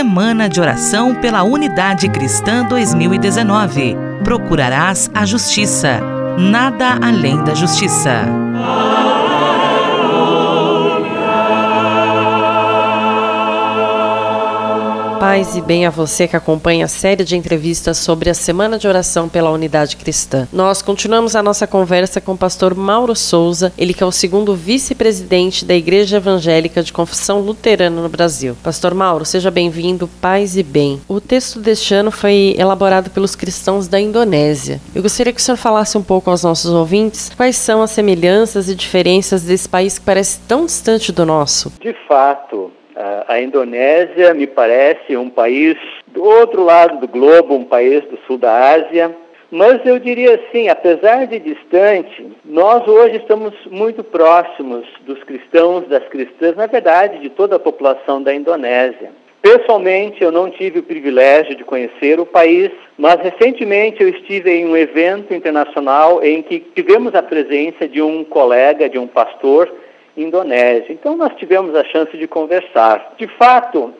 Semana de Oração pela Unidade Cristã 2019. Procurarás a justiça. Nada além da justiça. Paz e bem a você que acompanha a série de entrevistas sobre a Semana de Oração pela Unidade Cristã. Nós continuamos a nossa conversa com o pastor Mauro Souza, ele que é o segundo vice-presidente da Igreja Evangélica de Confissão Luterana no Brasil. Pastor Mauro, seja bem-vindo, paz e bem. O texto deste ano foi elaborado pelos cristãos da Indonésia. Eu gostaria que o senhor falasse um pouco aos nossos ouvintes quais são as semelhanças e diferenças desse país que parece tão distante do nosso. De fato, a Indonésia me parece um país do outro lado do globo, um país do sul da Ásia. Mas eu diria assim, apesar de distante, nós hoje estamos muito próximos dos cristãos, das cristãs, na verdade, de toda a população da Indonésia. Pessoalmente, eu não tive o privilégio de conhecer o país, mas recentemente eu estive em um evento internacional em que tivemos a presença de um colega, de um pastor Indonésia. Então nós tivemos a chance de conversar. De fato,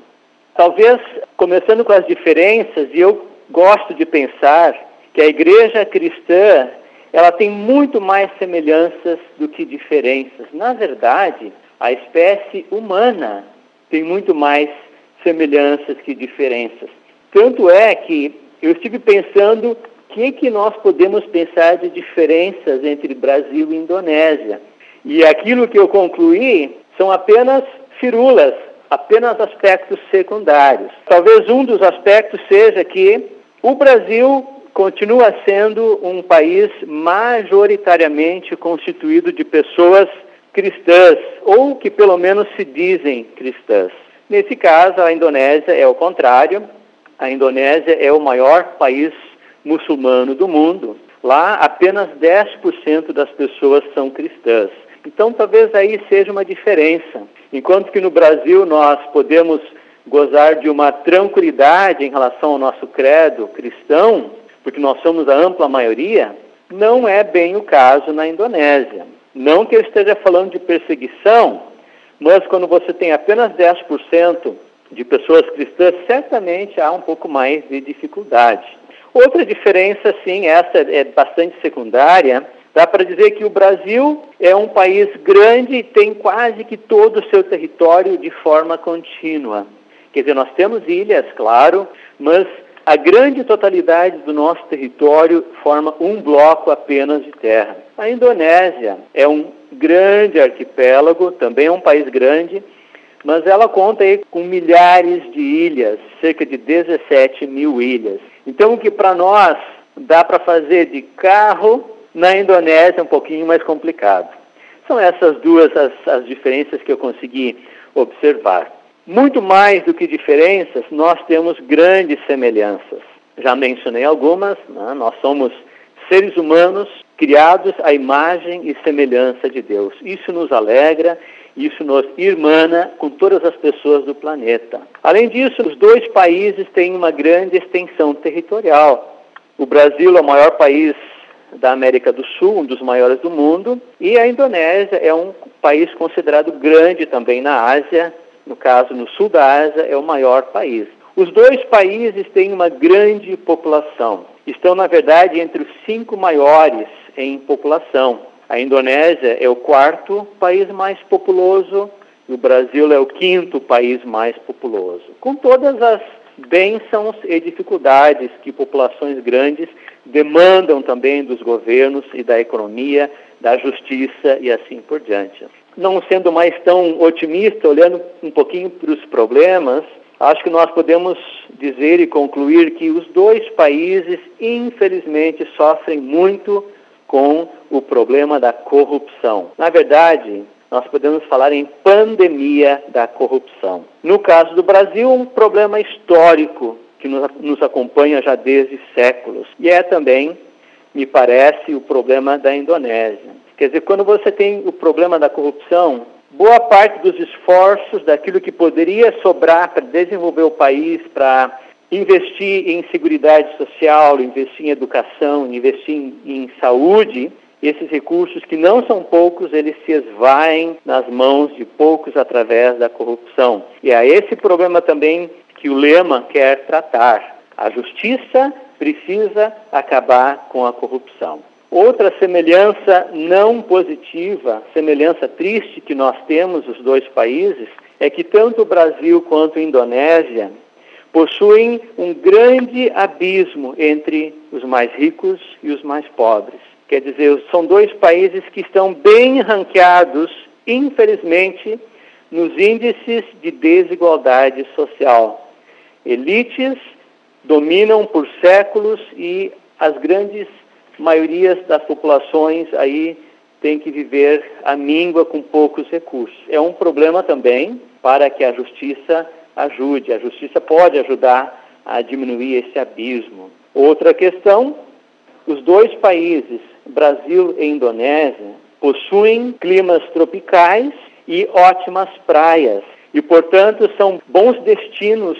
talvez começando com as diferenças, e eu gosto de pensar que a igreja cristã ela tem muito mais semelhanças do que diferenças. Na verdade, a espécie humana tem muito mais semelhanças que diferenças. Tanto é que eu estive pensando o que, que nós podemos pensar de diferenças entre Brasil e Indonésia. E aquilo que eu concluí são apenas firulas, apenas aspectos secundários. Talvez um dos aspectos seja que o Brasil continua sendo um país majoritariamente constituído de pessoas cristãs, ou que pelo menos se dizem cristãs. Nesse caso, a Indonésia é o contrário. A Indonésia é o maior país muçulmano do mundo. Lá, apenas 10% das pessoas são cristãs. Então, talvez aí seja uma diferença. Enquanto que no Brasil nós podemos gozar de uma tranquilidade em relação ao nosso credo cristão, porque nós somos a ampla maioria, não é bem o caso na Indonésia. Não que eu esteja falando de perseguição, mas quando você tem apenas 10% de pessoas cristãs, certamente há um pouco mais de dificuldade. Outra diferença, sim, essa é bastante secundária, Dá para dizer que o Brasil é um país grande e tem quase que todo o seu território de forma contínua. Quer dizer, nós temos ilhas, claro, mas a grande totalidade do nosso território forma um bloco apenas de terra. A Indonésia é um grande arquipélago, também é um país grande, mas ela conta aí com milhares de ilhas, cerca de 17 mil ilhas. Então, o que para nós dá para fazer de carro na Indonésia é um pouquinho mais complicado. São essas duas as, as diferenças que eu consegui observar. Muito mais do que diferenças, nós temos grandes semelhanças. Já mencionei algumas, né? nós somos seres humanos criados à imagem e semelhança de Deus. Isso nos alegra, isso nos irmana com todas as pessoas do planeta. Além disso, os dois países têm uma grande extensão territorial. O Brasil é o maior país da América do Sul, um dos maiores do mundo, e a Indonésia é um país considerado grande também na Ásia, no caso no sul da Ásia é o maior país. Os dois países têm uma grande população. Estão, na verdade, entre os cinco maiores em população. A Indonésia é o quarto país mais populoso e o Brasil é o quinto país mais populoso. Com todas as bênçãos e dificuldades que populações grandes demandam também dos governos e da economia, da justiça e assim por diante. Não sendo mais tão otimista, olhando um pouquinho para os problemas, acho que nós podemos dizer e concluir que os dois países, infelizmente, sofrem muito com o problema da corrupção. Na verdade, nós podemos falar em pandemia da corrupção. No caso do Brasil, um problema histórico que nos, acompanha já desde séculos. E é também, me parece, o problema da Indonésia. Quer dizer, quando você tem o problema da corrupção, boa parte dos esforços daquilo que poderia sobrar para desenvolver o país, para investir em segurança social, investir em educação, investir em, em saúde, esses recursos, que não são poucos, eles se esvaem nas mãos de poucos através da corrupção. E a esse problema também que o lema quer tratar. A justiça precisa acabar com a corrupção. Outra semelhança não positiva, semelhança triste que nós temos, os dois países, é que tanto o Brasil quanto a Indonésia possuem um grande abismo entre os mais ricos e os mais pobres. Quer dizer, são dois países que estão bem ranqueados, infelizmente, nos índices de desigualdade social. Elites dominam por séculos e as grandes maiorias das populações aí têm que viver a míngua com poucos recursos. É um problema também para que a justiça ajude. A justiça pode ajudar a diminuir esse abismo. Outra questão, os dois países, Brasil e Indonésia, possuem climas tropicais e ótimas praias e, portanto, são bons destinos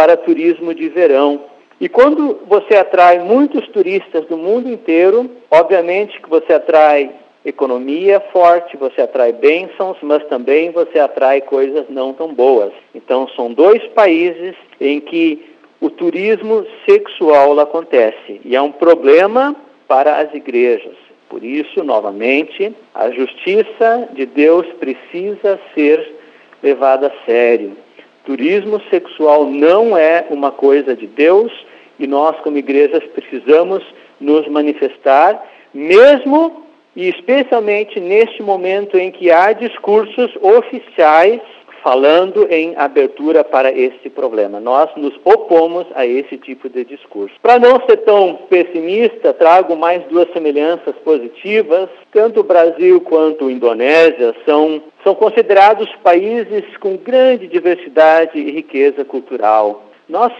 para turismo de verão. E quando você atrai muitos turistas do mundo inteiro, obviamente que você atrai economia forte, você atrai bênçãos, mas também você atrai coisas não tão boas. Então, são dois países em que o turismo sexual acontece e é um problema para as igrejas. Por isso, novamente, a justiça de Deus precisa ser levada a sério. Turismo sexual não é uma coisa de Deus e nós, como igrejas, precisamos nos manifestar, mesmo e especialmente neste momento em que há discursos oficiais falando em abertura para esse problema. Nós nos opomos a esse tipo de discurso. Para não ser tão pessimista, trago mais duas semelhanças positivas. Tanto o Brasil quanto a Indonésia são, são considerados países com grande diversidade e riqueza cultural. Nós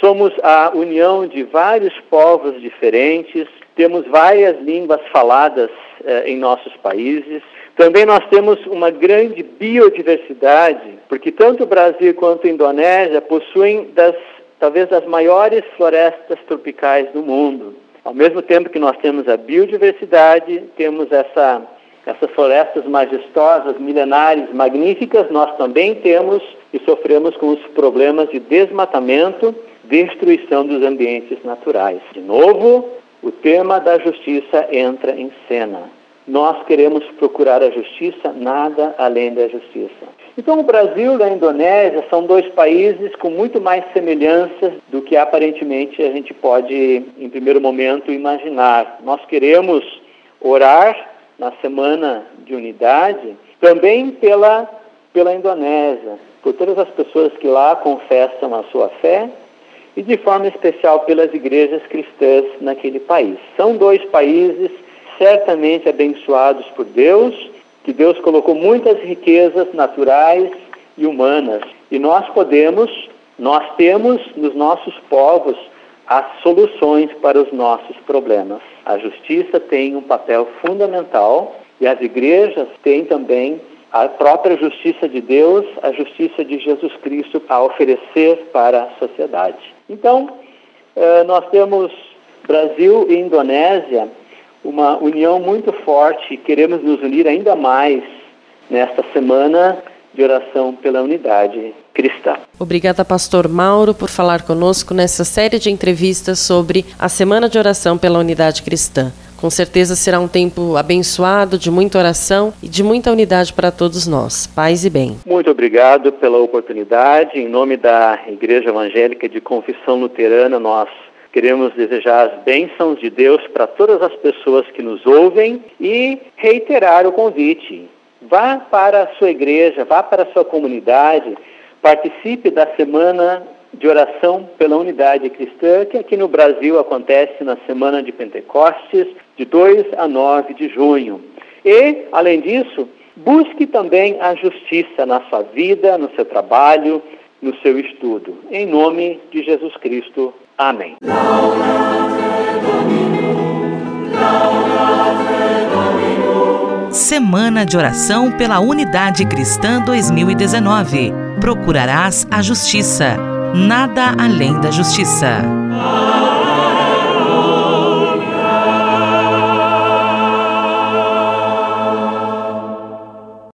somos a união de vários povos diferentes, temos várias línguas faladas eh, em nossos países. Também nós temos uma grande biodiversidade, porque tanto o Brasil quanto a Indonésia possuem das, talvez das maiores florestas tropicais do mundo. Ao mesmo tempo que nós temos a biodiversidade, temos essa, essas florestas majestosas, milenares, magníficas, nós também temos e sofremos com os problemas de desmatamento, destruição dos ambientes naturais. De novo, o tema da justiça entra em cena. Nós queremos procurar a justiça, nada além da justiça. Então, o Brasil e a Indonésia são dois países com muito mais semelhanças do que aparentemente a gente pode, em primeiro momento, imaginar. Nós queremos orar na semana de unidade também pela, pela Indonésia, por todas as pessoas que lá confessam a sua fé e de forma especial pelas igrejas cristãs naquele país. São dois países certamente abençoados por Deus, que Deus colocou muitas riquezas naturais e humanas. E nós podemos, nós temos nos nossos povos as soluções para os nossos problemas. A justiça tem um papel fundamental e as igrejas têm também a própria justiça de Deus, a justiça de Jesus Cristo a oferecer para a sociedade. Então, eh, nós temos Brasil e Indonésia uma união muito forte queremos nos unir ainda mais nesta semana de oração pela unidade cristã. Obrigada, Pastor Mauro, por falar conosco nessa série de entrevistas sobre a Semana de Oração pela Unidade Cristã. Com certeza será um tempo abençoado, de muita oração e de muita unidade para todos nós. Paz e bem. Muito obrigado pela oportunidade. Em nome da Igreja Evangélica de Confissão Luterana, nós queremos desejar as bênçãos de Deus para todas as pessoas que nos ouvem e reiterar o convite. Vá para a sua igreja, vá para a sua comunidade, participe da semana de oração pela unidade cristã, que aqui no Brasil acontece na semana de Pentecostes, de 2 a 9 de junho. E, além disso, busque também a justiça na sua vida, no seu trabalho, no seu estudo. Em nome de Jesus Cristo. Amém. Semana de Oração pela Unidade Cristã 2019. Procurarás a Justiça nada além da justiça.